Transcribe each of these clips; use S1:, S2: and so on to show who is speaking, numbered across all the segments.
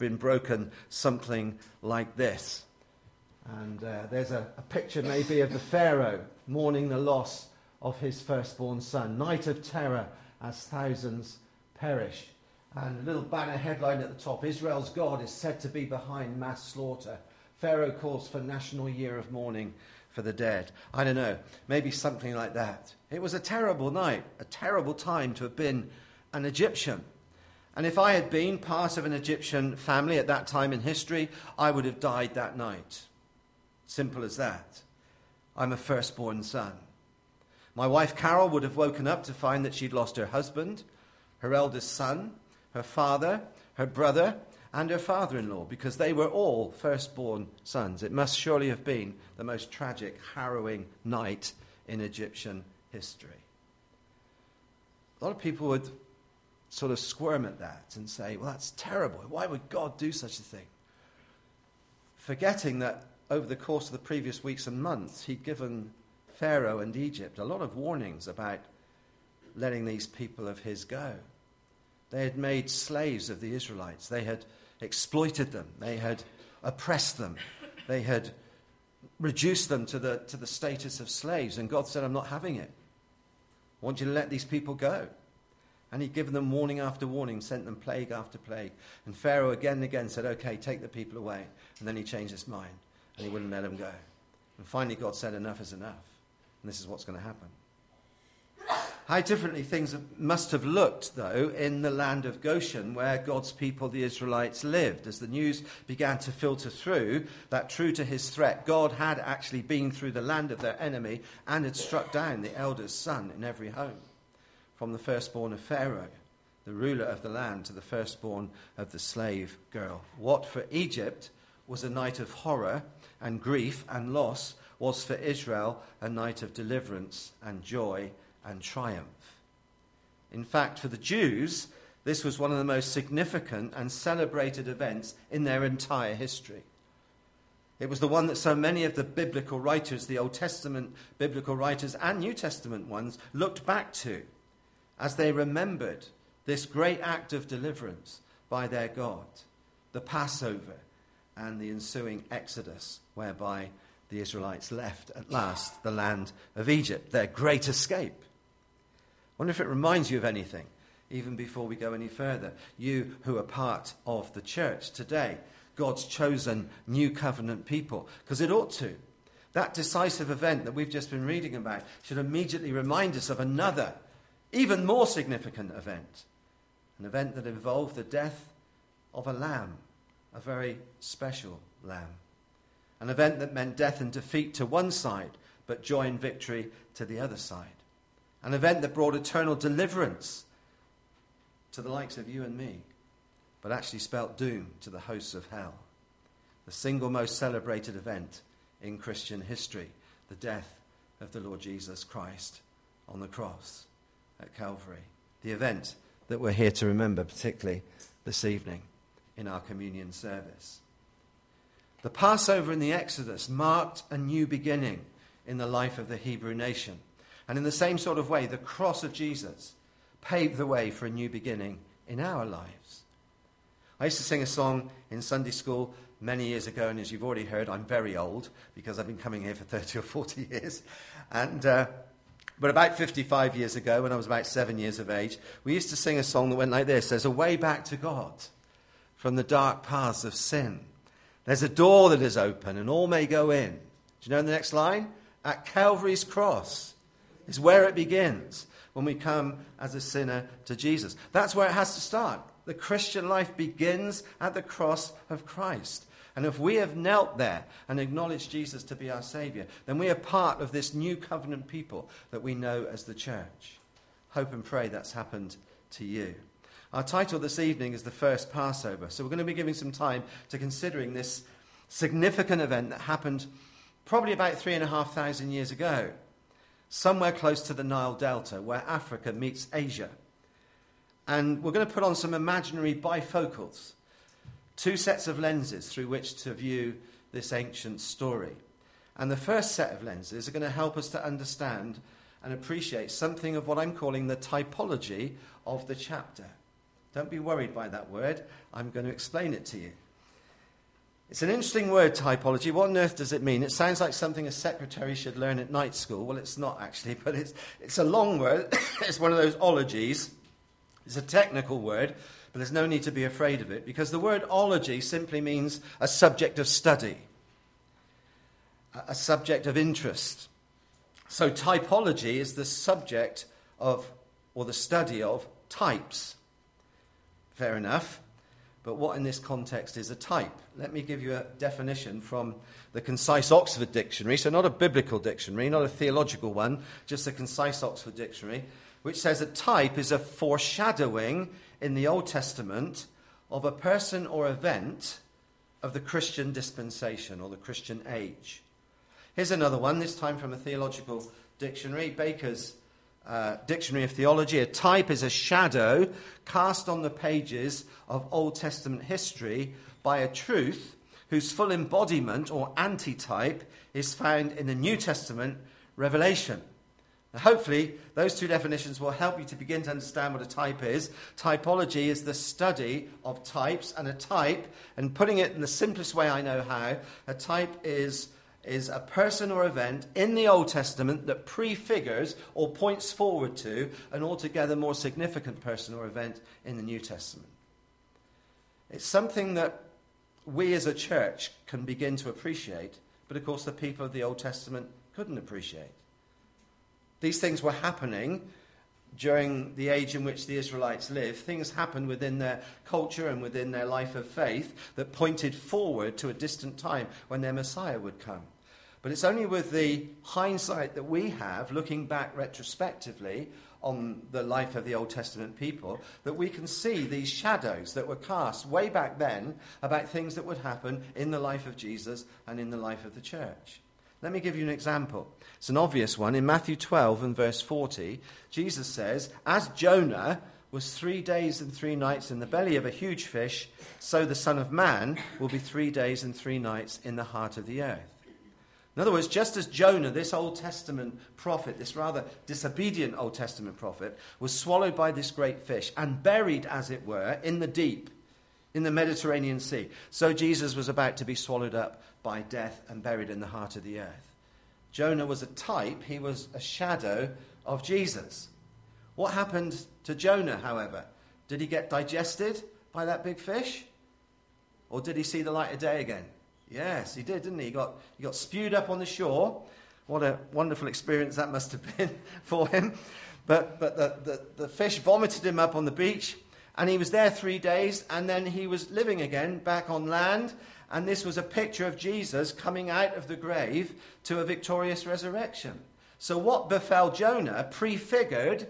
S1: been broken something like this. And uh, there's a, a picture maybe of the Pharaoh mourning the loss of his firstborn son. Night of terror as thousands perish. And a little banner headline at the top Israel's God is said to be behind mass slaughter. Pharaoh calls for national year of mourning for the dead. I don't know, maybe something like that. It was a terrible night, a terrible time to have been an Egyptian. And if I had been part of an Egyptian family at that time in history, I would have died that night. Simple as that. I'm a firstborn son. My wife Carol would have woken up to find that she'd lost her husband, her eldest son, her father, her brother, and her father in law, because they were all firstborn sons. It must surely have been the most tragic, harrowing night in Egyptian history. A lot of people would sort of squirm at that and say, well, that's terrible. Why would God do such a thing? Forgetting that over the course of the previous weeks and months, he'd given Pharaoh and Egypt a lot of warnings about letting these people of his go. They had made slaves of the Israelites. They had exploited them. They had oppressed them. They had reduced them to the, to the status of slaves. And God said, I'm not having it. I want you to let these people go. And he'd given them warning after warning, sent them plague after plague. And Pharaoh again and again said, Okay, take the people away. And then he changed his mind and he wouldn't let them go. And finally, God said, Enough is enough. And this is what's going to happen. How differently things must have looked, though, in the land of Goshen, where God's people, the Israelites, lived. As the news began to filter through that, true to his threat, God had actually been through the land of their enemy and had struck down the eldest son in every home, from the firstborn of Pharaoh, the ruler of the land, to the firstborn of the slave girl. What for Egypt was a night of horror and grief and loss was for Israel a night of deliverance and joy and triumph. In fact, for the Jews, this was one of the most significant and celebrated events in their entire history. It was the one that so many of the biblical writers, the Old Testament biblical writers and New Testament ones, looked back to as they remembered this great act of deliverance by their God, the Passover and the ensuing Exodus, whereby the Israelites left at last the land of Egypt, their great escape wonder if it reminds you of anything, even before we go any further. You who are part of the church today, God's chosen new covenant people, because it ought to. That decisive event that we've just been reading about should immediately remind us of another, even more significant event. An event that involved the death of a lamb, a very special lamb. An event that meant death and defeat to one side, but joy and victory to the other side an event that brought eternal deliverance to the likes of you and me, but actually spelt doom to the hosts of hell. The single most celebrated event in Christian history, the death of the Lord Jesus Christ on the cross at Calvary. The event that we're here to remember, particularly this evening in our communion service. The Passover and the Exodus marked a new beginning in the life of the Hebrew nation. And in the same sort of way, the cross of Jesus paved the way for a new beginning in our lives. I used to sing a song in Sunday school many years ago, and as you've already heard, I'm very old because I've been coming here for 30 or 40 years. And, uh, but about 55 years ago, when I was about seven years of age, we used to sing a song that went like this There's a way back to God from the dark paths of sin. There's a door that is open, and all may go in. Do you know the next line? At Calvary's cross is where it begins when we come as a sinner to Jesus. That's where it has to start. The Christian life begins at the cross of Christ. And if we have knelt there and acknowledged Jesus to be our Savior, then we are part of this new covenant people that we know as the church. Hope and pray that's happened to you. Our title this evening is The First Passover. So we're going to be giving some time to considering this significant event that happened probably about three and a half thousand years ago somewhere close to the Nile Delta, where Africa meets Asia. And we're going to put on some imaginary bifocals, two sets of lenses through which to view this ancient story. And the first set of lenses are going to help us to understand and appreciate something of what I'm calling the typology of the chapter. Don't be worried by that word. I'm going to explain it to you. It's an interesting word, typology. What on earth does it mean? It sounds like something a secretary should learn at night school. Well, it's not actually, but it's, it's a long word. it's one of those ologies. It's a technical word, but there's no need to be afraid of it because the word ology simply means a subject of study, a subject of interest. So, typology is the subject of, or the study of, types. Fair enough. But what in this context is a type? Let me give you a definition from the Concise Oxford Dictionary. So, not a biblical dictionary, not a theological one, just the Concise Oxford Dictionary, which says a type is a foreshadowing in the Old Testament of a person or event of the Christian dispensation or the Christian age. Here's another one, this time from a theological dictionary, Baker's uh, Dictionary of Theology. A type is a shadow cast on the pages of Old Testament history by a truth whose full embodiment or antitype is found in the New Testament revelation. Hopefully, those two definitions will help you to begin to understand what a type is. Typology is the study of types, and a type, and putting it in the simplest way I know how, a type is is a person or event in the Old Testament that prefigures or points forward to an altogether more significant person or event in the New Testament. It's something that we as a church can begin to appreciate, but of course the people of the Old Testament couldn't appreciate. These things were happening during the age in which the Israelites lived, things happened within their culture and within their life of faith that pointed forward to a distant time when their Messiah would come. But it's only with the hindsight that we have, looking back retrospectively on the life of the Old Testament people, that we can see these shadows that were cast way back then about things that would happen in the life of Jesus and in the life of the church. Let me give you an example. It's an obvious one. In Matthew 12 and verse 40, Jesus says, As Jonah was three days and three nights in the belly of a huge fish, so the Son of Man will be three days and three nights in the heart of the earth. In other words, just as Jonah, this Old Testament prophet, this rather disobedient Old Testament prophet, was swallowed by this great fish and buried, as it were, in the deep, in the Mediterranean Sea, so Jesus was about to be swallowed up by death and buried in the heart of the earth. Jonah was a type, he was a shadow of Jesus. What happened to Jonah, however? Did he get digested by that big fish? Or did he see the light of day again? Yes, he did, didn't he? He got, he got spewed up on the shore. What a wonderful experience that must have been for him. But, but the, the, the fish vomited him up on the beach, and he was there three days, and then he was living again back on land, and this was a picture of Jesus coming out of the grave to a victorious resurrection. So, what befell Jonah prefigured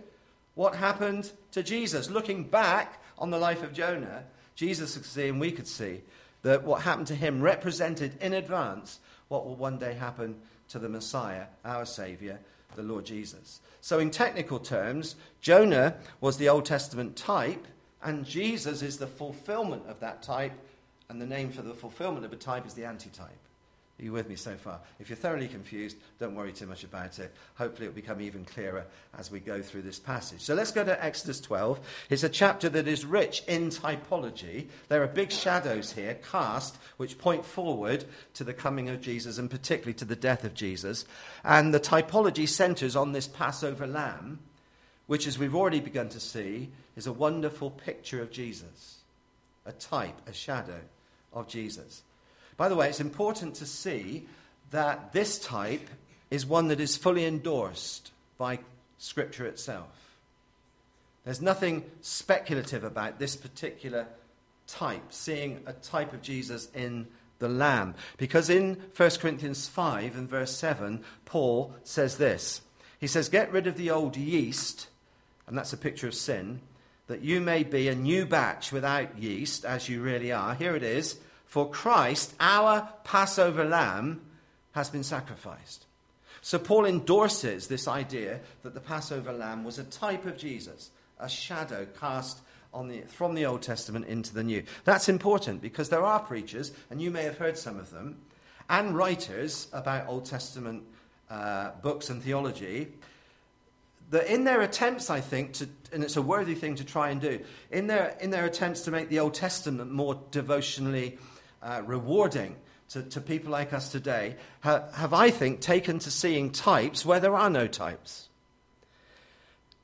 S1: what happened to Jesus. Looking back on the life of Jonah, Jesus could see, and we could see, that what happened to him represented in advance what will one day happen to the Messiah, our Saviour, the Lord Jesus. So, in technical terms, Jonah was the Old Testament type, and Jesus is the fulfillment of that type and the name for the fulfillment of a type is the antitype. Are you with me so far? If you're thoroughly confused, don't worry too much about it. Hopefully, it'll become even clearer as we go through this passage. So let's go to Exodus 12. It's a chapter that is rich in typology. There are big shadows here cast which point forward to the coming of Jesus and particularly to the death of Jesus. And the typology centers on this Passover lamb, which, as we've already begun to see, is a wonderful picture of Jesus, a type, a shadow of Jesus. By the way, it's important to see that this type is one that is fully endorsed by Scripture itself. There's nothing speculative about this particular type, seeing a type of Jesus in the Lamb. Because in 1 Corinthians 5 and verse 7, Paul says this He says, Get rid of the old yeast, and that's a picture of sin, that you may be a new batch without yeast, as you really are. Here it is. For Christ, our Passover lamb, has been sacrificed. So Paul endorses this idea that the Passover lamb was a type of Jesus, a shadow cast the, from the Old Testament into the New. That's important because there are preachers, and you may have heard some of them, and writers about Old Testament uh, books and theology that in their attempts, I think, to, and it's a worthy thing to try and do, in their, in their attempts to make the Old Testament more devotionally uh, rewarding to, to people like us today, ha, have, I think, taken to seeing types where there are no types.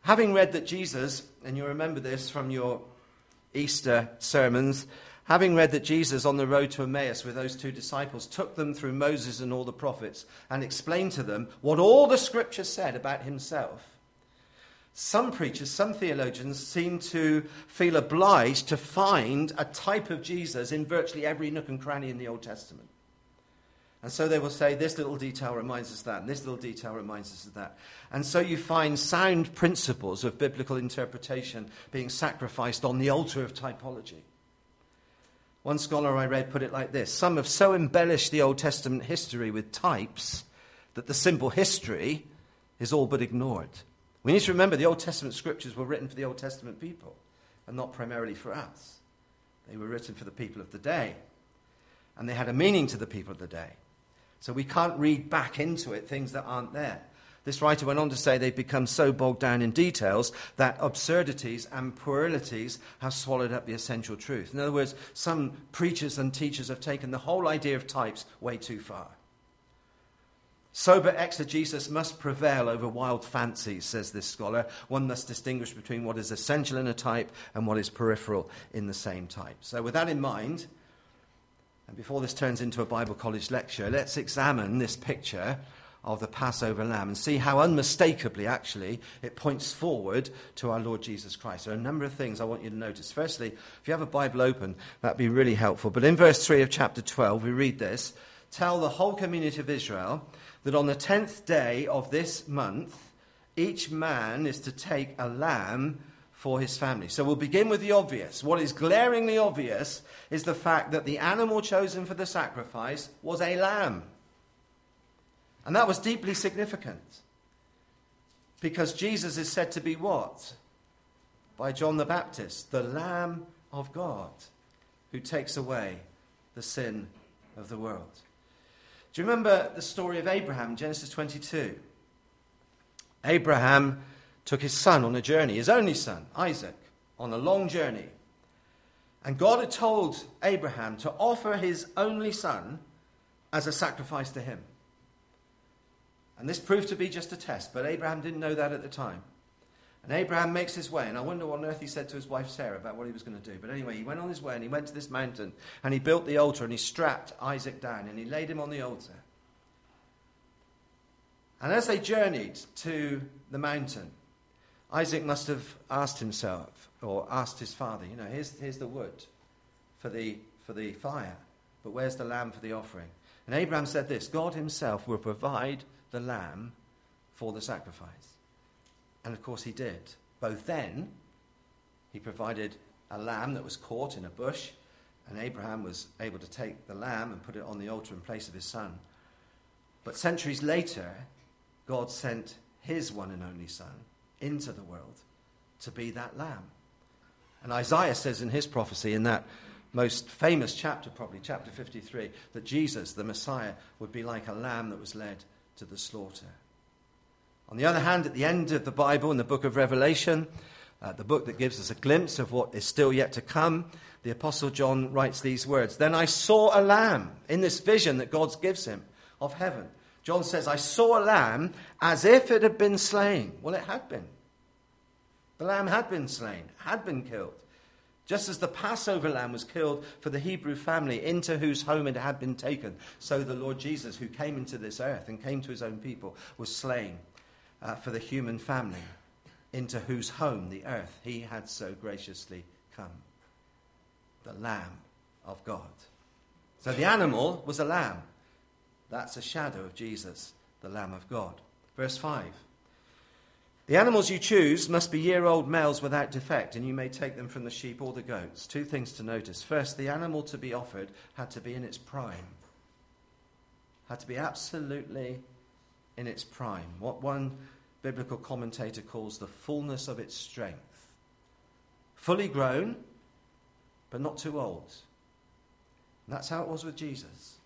S1: Having read that Jesus, and you remember this from your Easter sermons, having read that Jesus on the road to Emmaus with those two disciples took them through Moses and all the prophets and explained to them what all the scriptures said about himself some preachers, some theologians seem to feel obliged to find a type of Jesus in virtually every nook and cranny in the Old Testament. And so they will say, this little detail reminds us of that, and this little detail reminds us of that. And so you find sound principles of biblical interpretation being sacrificed on the altar of typology. One scholar I read put it like this Some have so embellished the Old Testament history with types that the simple history is all but ignored. We need to remember the Old Testament scriptures were written for the Old Testament people and not primarily for us. They were written for the people of the day. And they had a meaning to the people of the day. So we can't read back into it things that aren't there. This writer went on to say they've become so bogged down in details that absurdities and puerilities have swallowed up the essential truth. In other words, some preachers and teachers have taken the whole idea of types way too far. Sober exegesis must prevail over wild fancies, says this scholar. One must distinguish between what is essential in a type and what is peripheral in the same type. So, with that in mind, and before this turns into a Bible college lecture, let's examine this picture of the Passover lamb and see how unmistakably, actually, it points forward to our Lord Jesus Christ. There are a number of things I want you to notice. Firstly, if you have a Bible open, that'd be really helpful. But in verse 3 of chapter 12, we read this Tell the whole community of Israel that on the tenth day of this month, each man is to take a lamb for his family. So we'll begin with the obvious. What is glaringly obvious is the fact that the animal chosen for the sacrifice was a lamb. And that was deeply significant. Because Jesus is said to be what? By John the Baptist, the Lamb of God who takes away the sin of the world. Do you remember the story of Abraham, Genesis 22? Abraham took his son on a journey, his only son, Isaac, on a long journey. And God had told Abraham to offer his only son as a sacrifice to him. And this proved to be just a test, but Abraham didn't know that at the time. And Abraham makes his way, and I wonder what on earth he said to his wife Sarah about what he was going to do. But anyway, he went on his way and he went to this mountain and he built the altar and he strapped Isaac down and he laid him on the altar. And as they journeyed to the mountain, Isaac must have asked himself, or asked his father, you know, here's, here's the wood for the, for the fire, but where's the lamb for the offering? And Abraham said this God himself will provide the lamb for the sacrifice. And of course, he did. Both then, he provided a lamb that was caught in a bush, and Abraham was able to take the lamb and put it on the altar in place of his son. But centuries later, God sent his one and only son into the world to be that lamb. And Isaiah says in his prophecy, in that most famous chapter, probably chapter 53, that Jesus, the Messiah, would be like a lamb that was led to the slaughter. On the other hand, at the end of the Bible, in the book of Revelation, uh, the book that gives us a glimpse of what is still yet to come, the Apostle John writes these words Then I saw a lamb in this vision that God gives him of heaven. John says, I saw a lamb as if it had been slain. Well, it had been. The lamb had been slain, had been killed. Just as the Passover lamb was killed for the Hebrew family into whose home it had been taken, so the Lord Jesus, who came into this earth and came to his own people, was slain uh, for the human family into whose home, the earth, he had so graciously come. The Lamb of God. So the animal was a lamb. That's a shadow of Jesus, the Lamb of God. Verse 5. The animals you choose must be year old males without defect, and you may take them from the sheep or the goats. Two things to notice. First, the animal to be offered had to be in its prime, had to be absolutely in its prime. What one biblical commentator calls the fullness of its strength. Fully grown, but not too old. And that's how it was with Jesus.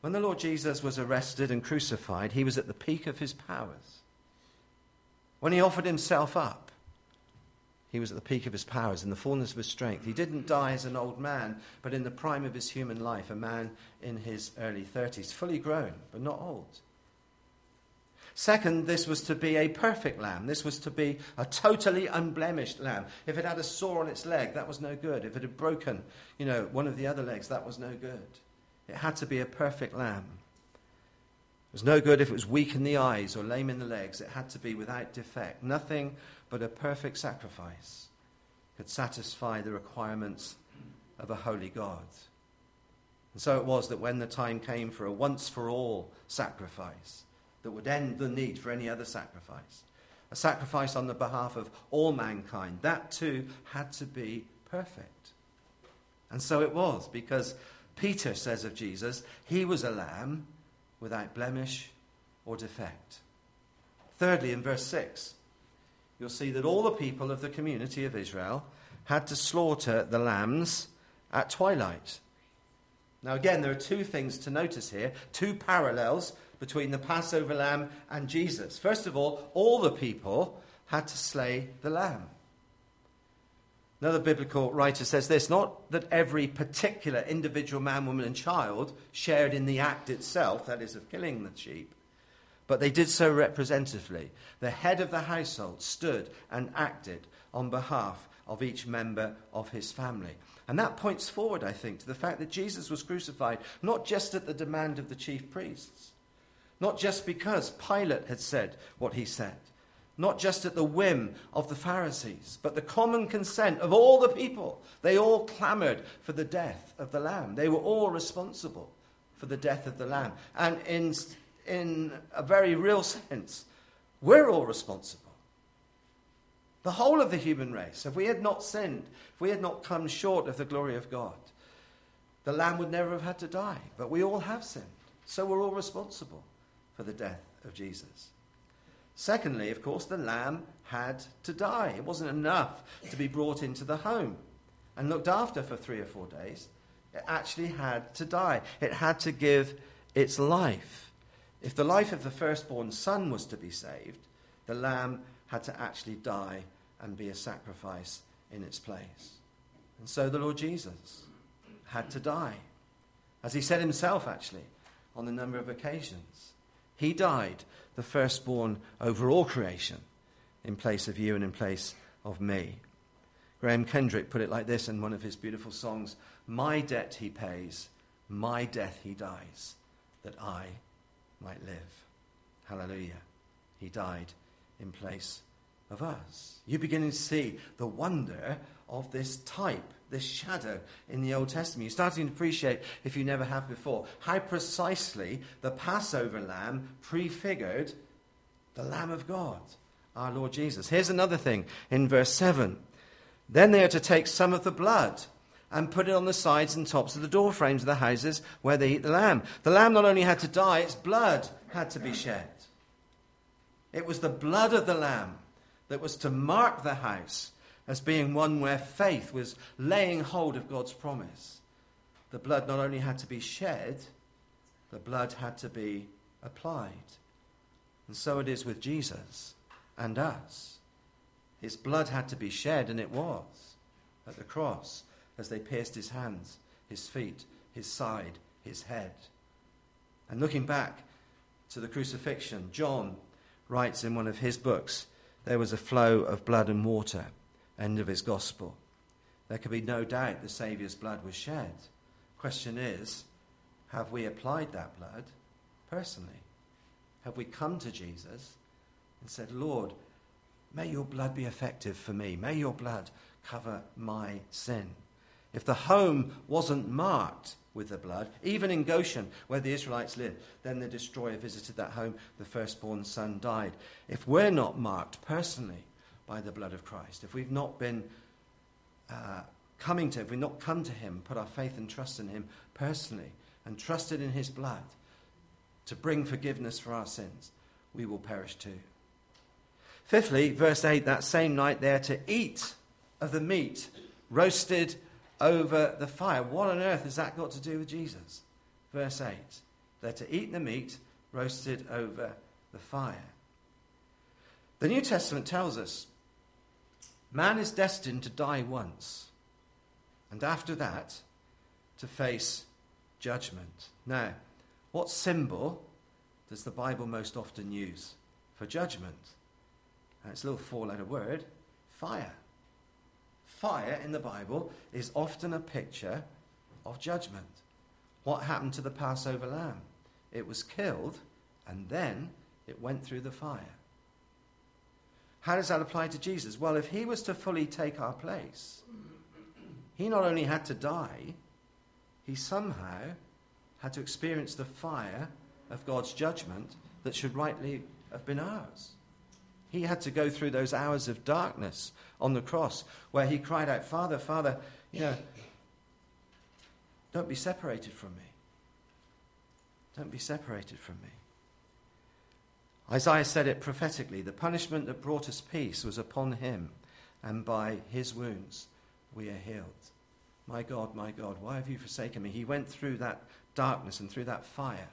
S1: When the Lord Jesus was arrested and crucified, he was at the peak of his powers. When he offered himself up, he was at the peak of his powers, in the fullness of his strength. He didn't die as an old man, but in the prime of his human life, a man in his early 30s, fully grown, but not old. Second, this was to be a perfect lamb. This was to be a totally unblemished lamb. If it had a sore on its leg, that was no good. If it had broken, you know, one of the other legs, that was no good. It had to be a perfect lamb. It was no good if it was weak in the eyes or lame in the legs. It had to be without defect. Nothing but a perfect sacrifice could satisfy the requirements of a holy God. And so it was that when the time came for a once for all sacrifice that would end the need for any other sacrifice, a sacrifice on the behalf of all mankind, that too had to be perfect. And so it was, because Peter says of Jesus, he was a lamb without blemish or defect. Thirdly, in verse 6, you'll see that all the people of the community of Israel had to slaughter the lambs at twilight. Now, again, there are two things to notice here, two parallels between the Passover lamb and Jesus. First of all, all the people had to slay the lamb. Another biblical writer says this not that every particular individual man, woman, and child shared in the act itself, that is, of killing the sheep, but they did so representatively. The head of the household stood and acted on behalf of each member of his family. And that points forward, I think, to the fact that Jesus was crucified not just at the demand of the chief priests, not just because Pilate had said what he said, not just at the whim of the Pharisees, but the common consent of all the people. They all clamored for the death of the Lamb. They were all responsible for the death of the Lamb. And in, in a very real sense, we're all responsible. The whole of the human race, if we had not sinned, if we had not come short of the glory of God, the Lamb would never have had to die. But we all have sinned. So we're all responsible for the death of Jesus. Secondly, of course, the lamb had to die. It wasn't enough to be brought into the home and looked after for three or four days. It actually had to die. It had to give its life. If the life of the firstborn son was to be saved, the lamb had to actually die and be a sacrifice in its place. And so the Lord Jesus had to die. As he said himself, actually, on a number of occasions. He died the firstborn over all creation in place of you and in place of me. Graham Kendrick put it like this in one of his beautiful songs My debt he pays, my death he dies, that I might live. Hallelujah. He died in place of us. You're beginning to see the wonder of this type, this shadow in the Old Testament. You're starting to appreciate, if you never have before, how precisely the Passover lamb prefigured the Lamb of God, our Lord Jesus. Here's another thing in verse 7. Then they are to take some of the blood and put it on the sides and tops of the door frames of the houses where they eat the lamb. The lamb not only had to die, its blood had to be shed. It was the blood of the lamb that was to mark the house as being one where faith was laying hold of God's promise. The blood not only had to be shed, the blood had to be applied. And so it is with Jesus and us. His blood had to be shed, and it was at the cross as they pierced his hands, his feet, his side, his head. And looking back to the crucifixion, John writes in one of his books there was a flow of blood and water, end of his gospel. There can be no doubt the Saviour's blood was shed. Question is, have we applied that blood personally? Have we come to Jesus and said, Lord, may your blood be effective for me. May your blood cover my sin. If the home wasn't marked with the blood, even in Goshen, where the Israelites lived, then the destroyer visited that home, the firstborn son died. If we're not marked personally by the blood of Christ, if we've not been uh, coming to, if we've not come to him, put our faith and trust in him personally, and trusted in his blood to bring forgiveness for our sins, we will perish too. Fifthly, verse 8, that same night they are to eat of the meat roasted over the fire. What on earth has that got to do with Jesus? Verse 8 they're to eat the meat roasted over the fire. The New Testament tells us man is destined to die once, and after that, to face judgment. Now, what symbol does the Bible most often use for judgment? And it's a little four letter word fire. Fire in the Bible is often a picture of judgment. What happened to the Passover lamb? It was killed and then it went through the fire. How does that apply to Jesus? Well, if he was to fully take our place, he not only had to die, he somehow had to experience the fire of God's judgment that should rightly have been ours. He had to go through those hours of darkness on the cross where he cried out, Father, Father, you know, don't be separated from me. Don't be separated from me. Isaiah said it prophetically the punishment that brought us peace was upon him, and by his wounds we are healed. My God, my God, why have you forsaken me? He went through that darkness and through that fire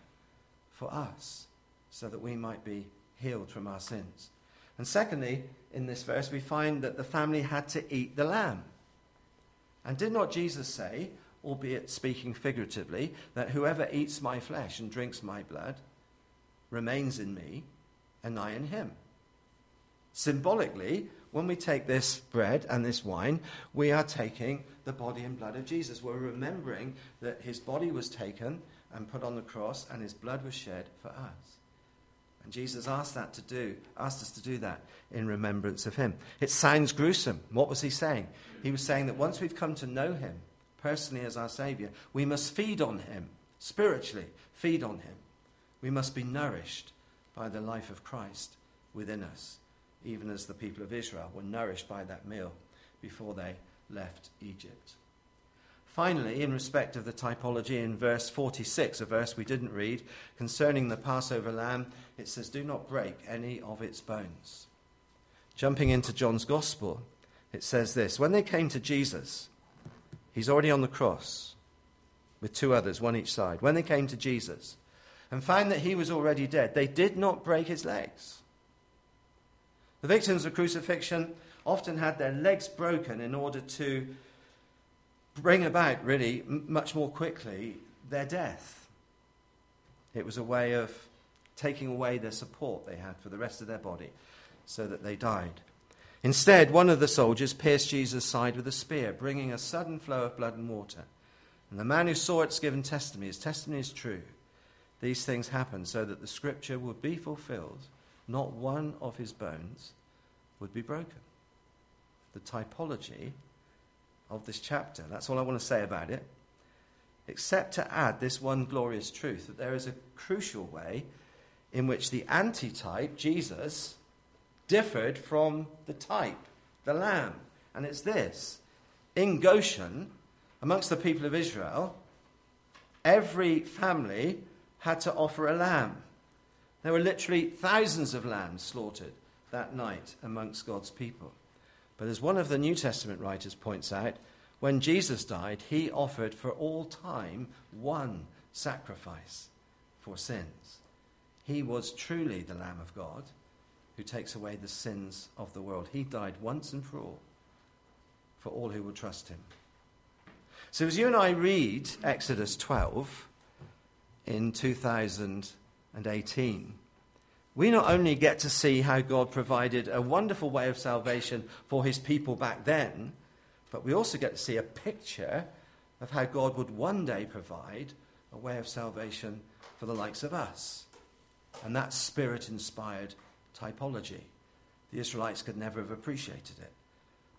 S1: for us so that we might be healed from our sins. And secondly, in this verse, we find that the family had to eat the lamb. And did not Jesus say, albeit speaking figuratively, that whoever eats my flesh and drinks my blood remains in me, and I in him? Symbolically, when we take this bread and this wine, we are taking the body and blood of Jesus. We're remembering that his body was taken and put on the cross, and his blood was shed for us. And Jesus asked that to do, asked us to do that in remembrance of him. It sounds gruesome. What was he saying? He was saying that once we've come to know him personally as our Savior, we must feed on him, spiritually, feed on him. We must be nourished by the life of Christ within us, even as the people of Israel were nourished by that meal before they left Egypt. Finally, in respect of the typology in verse 46, a verse we didn't read, concerning the Passover lamb, it says, Do not break any of its bones. Jumping into John's Gospel, it says this When they came to Jesus, he's already on the cross with two others, one each side. When they came to Jesus and found that he was already dead, they did not break his legs. The victims of crucifixion often had their legs broken in order to bring about, really, much more quickly, their death. It was a way of taking away the support they had for the rest of their body so that they died. Instead, one of the soldiers pierced Jesus' side with a spear, bringing a sudden flow of blood and water. And the man who saw it's given testimony. His testimony is true. These things happened so that the scripture would be fulfilled. Not one of his bones would be broken. The typology of this chapter. That's all I want to say about it. Except to add this one glorious truth that there is a crucial way in which the antitype, Jesus, differed from the type, the lamb. And it's this in Goshen, amongst the people of Israel, every family had to offer a lamb. There were literally thousands of lambs slaughtered that night amongst God's people. But as one of the New Testament writers points out, when Jesus died, he offered for all time one sacrifice for sins. He was truly the Lamb of God who takes away the sins of the world. He died once and for all, for all who will trust him. So as you and I read Exodus 12 in 2018, we not only get to see how God provided a wonderful way of salvation for his people back then, but we also get to see a picture of how God would one day provide a way of salvation for the likes of us. And that spirit inspired typology. The Israelites could never have appreciated it.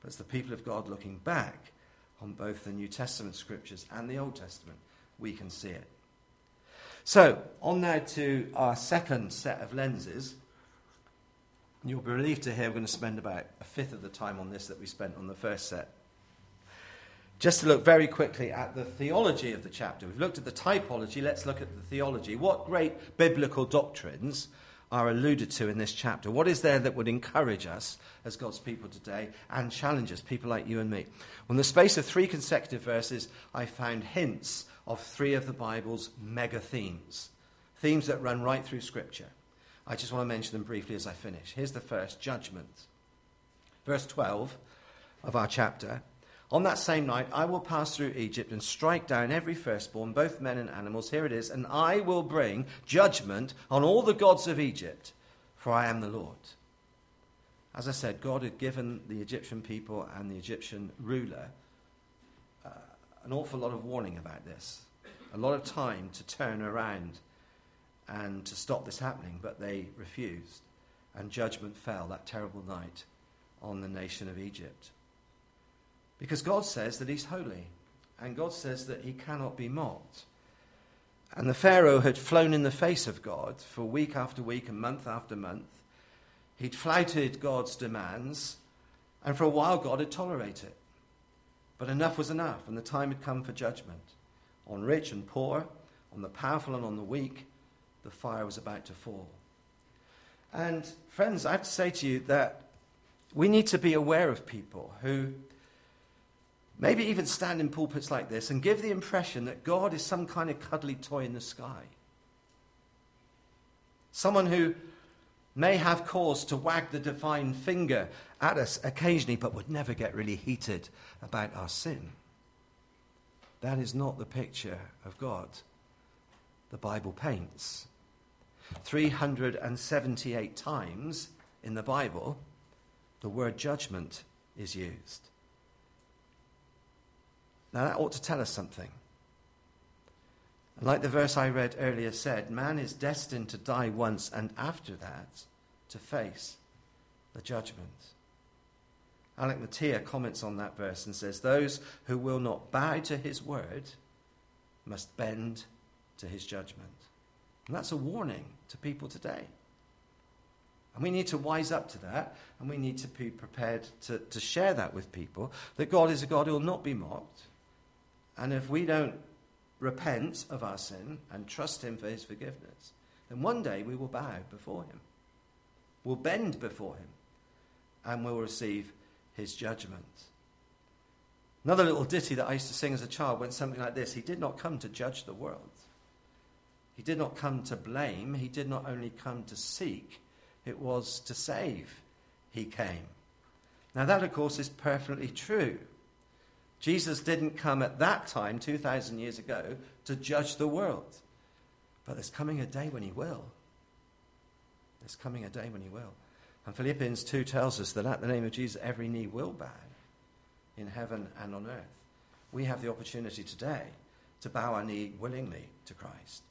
S1: But as the people of God looking back on both the New Testament scriptures and the Old Testament, we can see it. So, on now to our second set of lenses. You'll be relieved to hear we're going to spend about a fifth of the time on this that we spent on the first set. Just to look very quickly at the theology of the chapter. We've looked at the typology, let's look at the theology. What great biblical doctrines are alluded to in this chapter? What is there that would encourage us as God's people today and challenge us, people like you and me? In the space of three consecutive verses, I found hints of three of the Bible's mega themes, themes that run right through Scripture. I just want to mention them briefly as I finish. Here's the first judgment. Verse 12 of our chapter. On that same night, I will pass through Egypt and strike down every firstborn, both men and animals. Here it is. And I will bring judgment on all the gods of Egypt, for I am the Lord. As I said, God had given the Egyptian people and the Egyptian ruler an awful lot of warning about this, a lot of time to turn around and to stop this happening, but they refused. And judgment fell that terrible night on the nation of Egypt. Because God says that He's holy, and God says that He cannot be mocked. And the Pharaoh had flown in the face of God for week after week and month after month. He'd flouted God's demands, and for a while God had tolerated it. But enough was enough, and the time had come for judgment. On rich and poor, on the powerful and on the weak, the fire was about to fall. And, friends, I have to say to you that we need to be aware of people who maybe even stand in pulpits like this and give the impression that God is some kind of cuddly toy in the sky. Someone who may have cause to wag the divine finger at us occasionally, but would never get really heated about our sin. That is not the picture of God the Bible paints. 378 times in the Bible, the word judgment is used. Now, that ought to tell us something. Like the verse I read earlier said, man is destined to die once and after that to face the judgment. Alec Motyer comments on that verse and says, Those who will not bow to his word must bend to his judgment. And that's a warning to people today. And we need to wise up to that, and we need to be prepared to, to share that with people that God is a God who will not be mocked. And if we don't repent of our sin and trust Him for His forgiveness, then one day we will bow before Him. We'll bend before Him, and we'll receive His judgment. Another little ditty that I used to sing as a child went something like this He did not come to judge the world he did not come to blame, he did not only come to seek, it was to save he came. Now, that, of course, is perfectly true. Jesus didn't come at that time, 2,000 years ago, to judge the world. But there's coming a day when he will. There's coming a day when he will. And Philippians 2 tells us that at the name of Jesus, every knee will bow in heaven and on earth. We have the opportunity today to bow our knee willingly to Christ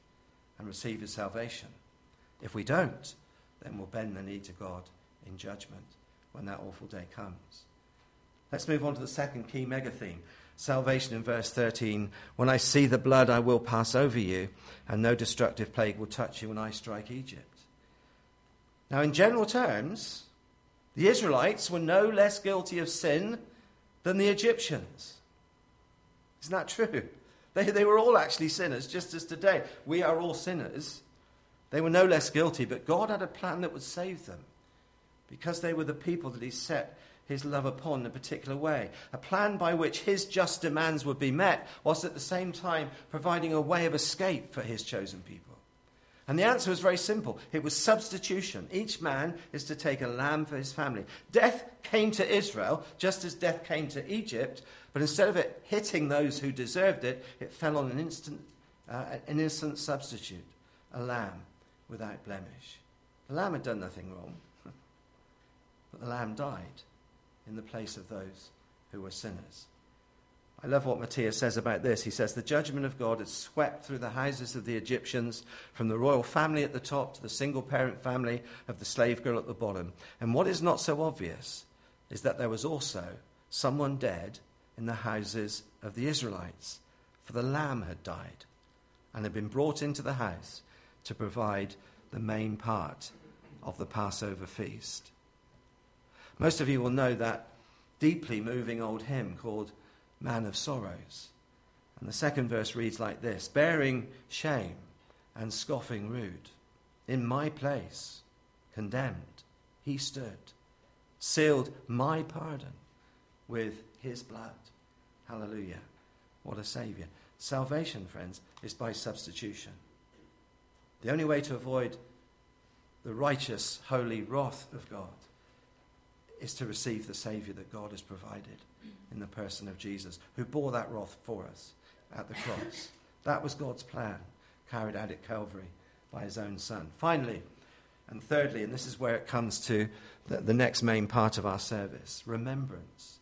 S1: and receive his salvation. If we don't, then we'll bend the knee to God in judgment when that awful day comes. Let's move on to the second key mega theme salvation in verse 13. When I see the blood, I will pass over you, and no destructive plague will touch you when I strike Egypt. Now, in general terms, the Israelites were no less guilty of sin than the Egyptians. Isn't that true? They, they were all actually sinners, just as today we are all sinners. They were no less guilty, but God had a plan that would save them because they were the people that He set His love upon in a particular way. A plan by which His just demands would be met, whilst at the same time providing a way of escape for His chosen people. And the answer was very simple it was substitution. Each man is to take a lamb for his family. Death came to Israel just as death came to Egypt, but instead of it hitting those who deserved it, it fell on an, instant, uh, an innocent substitute, a lamb without blemish. The lamb had done nothing wrong, but the lamb died in the place of those who were sinners. I love what Matthias says about this. He says, The judgment of God had swept through the houses of the Egyptians, from the royal family at the top to the single parent family of the slave girl at the bottom. And what is not so obvious is that there was also someone dead in the houses of the Israelites, for the lamb had died and had been brought into the house to provide the main part of the Passover feast. Most of you will know that deeply moving old hymn called Man of Sorrows. And the second verse reads like this Bearing shame and scoffing rude, in my place, condemned, he stood, sealed my pardon with his blood. Hallelujah. What a Saviour. Salvation, friends, is by substitution. The only way to avoid the righteous, holy wrath of God is to receive the Saviour that God has provided in the person of Jesus, who bore that wrath for us at the cross. That was God's plan, carried out at Calvary by his own Son. Finally, and thirdly, and this is where it comes to the, the next main part of our service remembrance.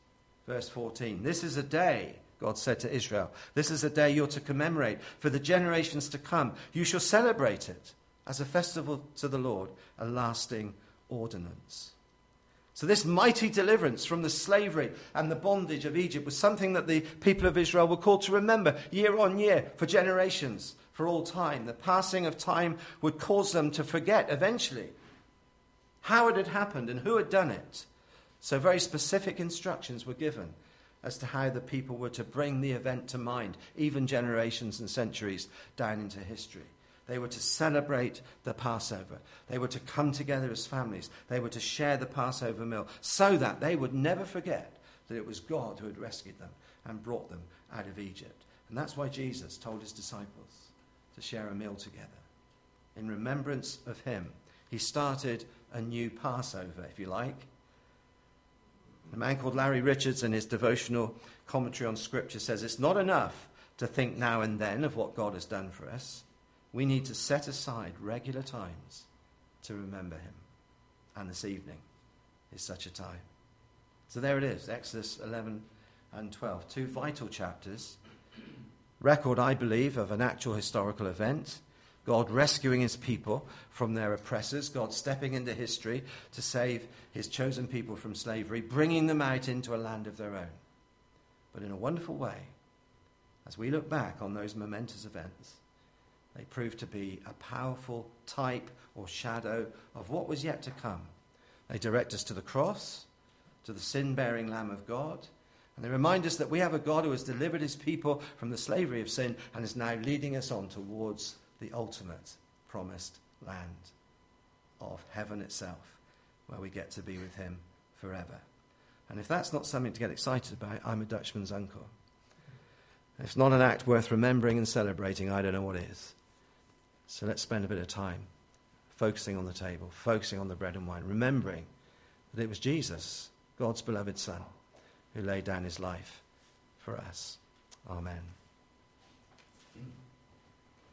S1: Verse 14 This is a day, God said to Israel, this is a day you're to commemorate for the generations to come. You shall celebrate it as a festival to the Lord, a lasting ordinance. So, this mighty deliverance from the slavery and the bondage of Egypt was something that the people of Israel were called to remember year on year for generations, for all time. The passing of time would cause them to forget eventually how it had happened and who had done it. So, very specific instructions were given as to how the people were to bring the event to mind, even generations and centuries down into history. They were to celebrate the Passover. They were to come together as families. They were to share the Passover meal so that they would never forget that it was God who had rescued them and brought them out of Egypt. And that's why Jesus told his disciples to share a meal together. In remembrance of him, he started a new Passover, if you like. A man called Larry Richards, in his devotional commentary on Scripture, says it's not enough to think now and then of what God has done for us we need to set aside regular times to remember him. And this evening is such a time. So there it is Exodus 11 and 12. Two vital chapters. Record, I believe, of an actual historical event. God rescuing his people from their oppressors, God stepping into history to save his chosen people from slavery, bringing them out into a land of their own. But in a wonderful way, as we look back on those momentous events, they proved to be a powerful type or shadow of what was yet to come. They direct us to the cross, to the sin bearing Lamb of God, and they remind us that we have a God who has delivered his people from the slavery of sin and is now leading us on towards the ultimate promised land of heaven itself, where we get to be with him forever. And if that's not something to get excited about, I'm a Dutchman's uncle. If it's not an act worth remembering and celebrating, I don't know what is. So let's spend a bit of time focusing on the table, focusing on the bread and wine, remembering that it was Jesus, God's beloved Son, who laid down his life for us. Amen.